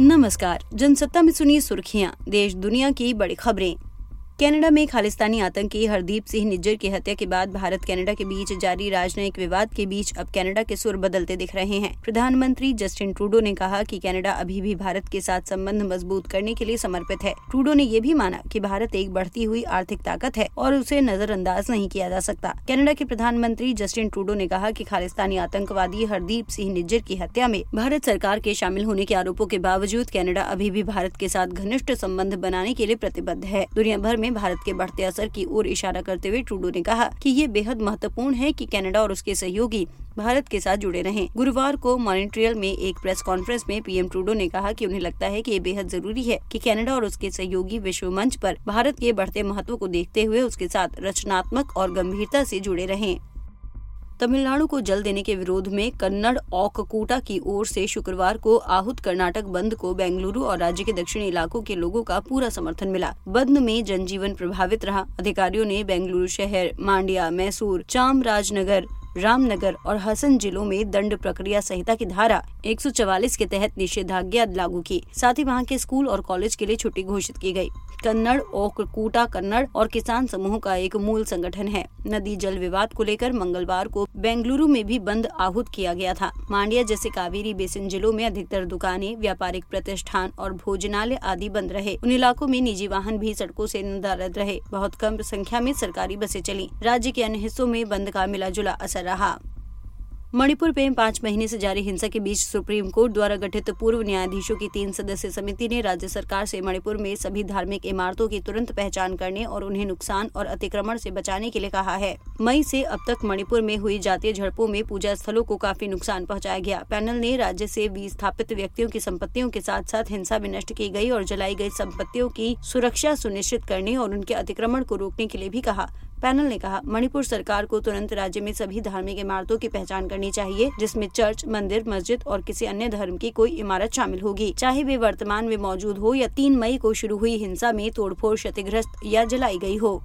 नमस्कार जनसत्ता में सुनिए सुर्खियाँ देश दुनिया की बड़ी खबरें। कनाडा में खालिस्तानी आतंकी हरदीप सिंह निज्जर की हत्या के बाद भारत कनाडा के बीच जारी राजनयिक विवाद के बीच अब कनाडा के सुर बदलते दिख रहे हैं। प्रधानमंत्री जस्टिन ट्रूडो ने कहा कि कनाडा अभी भी भारत के साथ संबंध मज़बूत करने के लिए समर्पित है। ट्रूडो ने यह भी माना कि भारत एक बढ़ती हुई आर्थिक ताकत है और उसे नजरअंदाज नहीं किया जा सकता। कनाडा के प्रधानमंत्री जस्टिन ट्रूडो ने कहा कि खालिस्तानी आतंकवादी हरदीप सिंह निज्जर की हत्या में भारत सरकार के शामिल होने के आरोपों के बावजूद कनाडा अभी भी भारत के साथ घनिष्ठ संबंध बनाने के लिए प्रतिबद्ध है। दुनिया भर में भारत के बढ़ते असर की ओर इशारा करते हुए ट्रूडो ने कहा कि ये बेहद महत्वपूर्ण है कि कनाडा और उसके सहयोगी भारत के साथ जुड़े रहें। गुरुवार को मॉनिट्रियल में एक प्रेस कॉन्फ्रेंस में पीएम ट्रूडो ने कहा कि उन्हें लगता है कि ये बेहद ज़रूरी है कि कनाडा और उसके सहयोगी विश्व मंच पर भारत के बढ़ते महत्व को देखते हुए उसके साथ रचनात्मक और गंभीरता से जुड़े रहें तमिलनाडु को जल देने के विरोध में कन्नड़ औकूटा की ओर से शुक्रवार को आहुत कर्नाटक बंद को बेंगलुरु और राज्य के दक्षिणी इलाकों के लोगों का पूरा समर्थन मिला। बंद में जनजीवन प्रभावित रहा। अधिकारियों ने बेंगलुरु शहर, मांडिया, मैसूर, चामराजनगर रामनगर और हसन जिलों में दंड प्रक्रिया संहिता की धारा 144 के तहत निषेधाज्ञा लागू की। साथ ही वहाँ के स्कूल और कॉलेज के लिए छुट्टी घोषित की गई। कन्नड़ ओककूटा कन्नड़ और किसान समूह का एक मूल संगठन है। नदी जल विवाद को लेकर मंगलवार को बेंगलुरु में भी बंद आहूत किया गया था। मांडिया जैसे कावेरी बेसिन जिलों में अधिकतर दुकानें, व्यापारिक प्रतिष्ठान और भोजनालय आदि बंद रहे। उन इलाकों में निजी वाहन भी सड़कों से नदारद रहे। बहुत कम संख्या में सरकारी बसें चली। राज्य के अन्य हिस्सों में बंद का मिला जुला असर रहा। मणिपुर में पाँच महीने से जारी हिंसा के बीच सुप्रीम कोर्ट द्वारा गठित पूर्व न्यायाधीशों की तीन सदस्य समिति ने राज्य सरकार से मणिपुर में सभी धार्मिक इमारतों की तुरंत पहचान करने और उन्हें नुकसान और अतिक्रमण से बचाने के लिए कहा है। मई से अब तक मणिपुर में हुई जातीय झड़पों में पूजा स्थलों को काफ़ी नुकसान पहुँचाया गया। पैनल ने राज्य से विस्थापित व्यक्तियों की संपत्तियों के साथ साथ हिंसा भी नष्ट की गई और जलाई गई संपत्तियों की सुरक्षा सुनिश्चित करने और उनके अतिक्रमण को रोकने के लिए भी कहा। पैनल ने कहा, मणिपुर सरकार को तुरंत राज्य में सभी धार्मिक इमारतों की पहचान करनी चाहिए, जिसमें चर्च, मंदिर, मस्जिद और किसी अन्य धर्म की कोई इमारत शामिल होगी। चाहे वे वर्तमान में मौजूद हो या तीन मई को शुरू हुई हिंसा में तोड़फोड़ क्षतिग्रस्त या जलाई गई हो।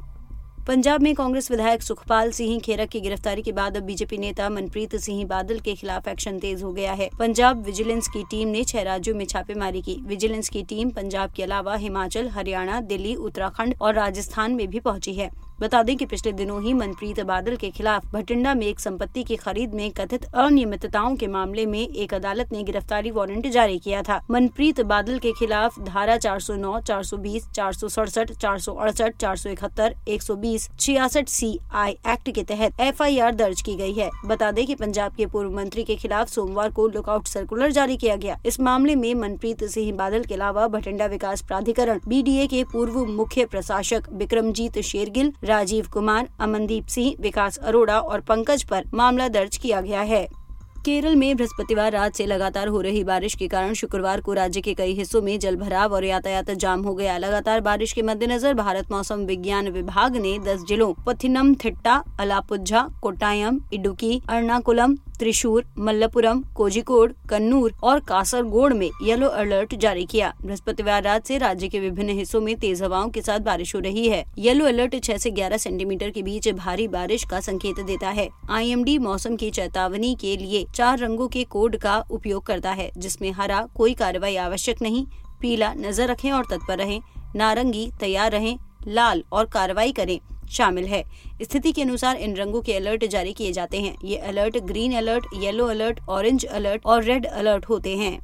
पंजाब में कांग्रेस विधायक सुखपाल सिंह खेरक की गिरफ्तारी के बाद अब बीजेपी नेता मनप्रीत सिंह बादल के खिलाफ एक्शन तेज हो गया है। पंजाब विजिलेंस की टीम ने छह राज्यों में छापेमारी की। विजिलेंस की टीम पंजाब के अलावा हिमाचल, हरियाणा, दिल्ली, उत्तराखंड और राजस्थान में भी पहुँची है। बता दें कि पिछले दिनों ही मनप्रीत बादल के खिलाफ भटिंडा में एक संपत्ति की खरीद में कथित अनियमितताओं के मामले में एक अदालत ने गिरफ्तारी वारंट जारी किया था। मनप्रीत बादल के खिलाफ धारा 409, 420, 467, 468, 471, 120, छियासठ सी आई एक्ट के तहत एफआईआर दर्ज की गई है। बता दें कि पंजाब के पूर्व मंत्री के खिलाफ सोमवार को लुकआउट सर्कुलर जारी किया गया। इस मामले में मनप्रीत सिंह बादल के अलावा भटिंडा विकास प्राधिकरण बीडीए के पूर्व मुख्य प्रशासक विक्रमजीत शेरगिल राजीव कुमार, अमनदीप सिंह, विकास अरोड़ा और पंकज पर मामला दर्ज किया गया है। केरल में बृहस्पतिवार रात से लगातार हो रही बारिश के कारण शुक्रवार को राज्य के कई हिस्सों में जल भराव और यातायात जाम हो गया। लगातार बारिश के मद्देनजर भारत मौसम विज्ञान विभाग ने 10 जिलों, पथिनम, थिट्टा, अलापुझा कोटायम इडुकी, एर्नाकुलम त्रिशूर, मल्लपुरम कोजिकोड कन्नूर और कासरगोड में येलो अलर्ट जारी किया। बृहस्पतिवार रात से राज्य के विभिन्न हिस्सों में तेज हवाओं के साथ बारिश हो रही है। येलो अलर्ट 6 से 11 सेंटीमीटर के बीच भारी बारिश का संकेत देता है। आईएमडी मौसम की चेतावनी के लिए चार रंगों के कोड का उपयोग करता है, जिसमें हरा कोई कार्रवाई आवश्यक नहीं, पीला नज़र रखें और तत्पर रहें, नारंगी तैयार रहें, लाल और कार्रवाई करें। शामिल है। स्थिति के अनुसार इन रंगों के अलर्ट जारी किए जाते हैं। ये alert green alert, yellow alert, orange alert और रेड अलर्ट होते हैं।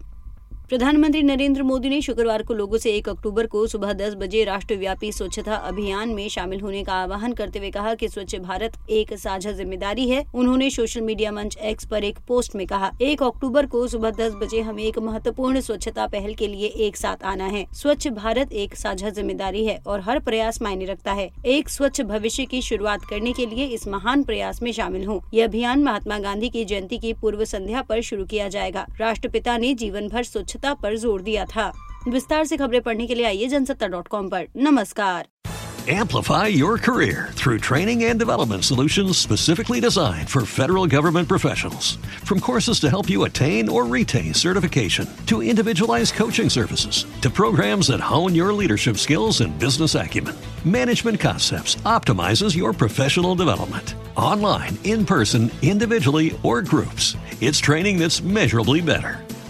प्रधानमंत्री नरेंद्र मोदी ने शुक्रवार को लोगों से 1 अक्टूबर को सुबह 10 बजे राष्ट्रव्यापी स्वच्छता अभियान में शामिल होने का आह्वान करते हुए कहा कि स्वच्छ भारत एक साझा ज़िम्मेदारी है, उन्होंने सोशल मीडिया मंच एक्स पर एक पोस्ट में कहा। 1 अक्टूबर को सुबह 10 बजे हमें एक महत्वपूर्ण स्वच्छता पहल के लिए एक साथ आना है। स्वच्छ भारत एक साझा ज़िम्मेदारी है और हर प्रयास मायने रखता है। एक स्वच्छ भविष्य की शुरुआत करने के लिए इस महान प्रयास में शामिल हूँ। ये अभियान महात्मा गांधी की जयंती की पूर्व संध्या आरोप शुरू किया जाएगा। राष्ट्रपिता ने जीवन भर स्वच्छता पर जोर दिया था विस्तार से खबरें पढ़ने के लिए आइए जनसत्ता डॉट कॉम पर नमस्कार Amplify your career through training and development solutions specifically designed for federal government professionals. From courses to help you attain or retain certification, to individualized coaching services, to programs that hone your leadership skills and business acumen, Management Concepts optimizes your professional development. Online, in person, individually, or groups, it's training that's measurably better.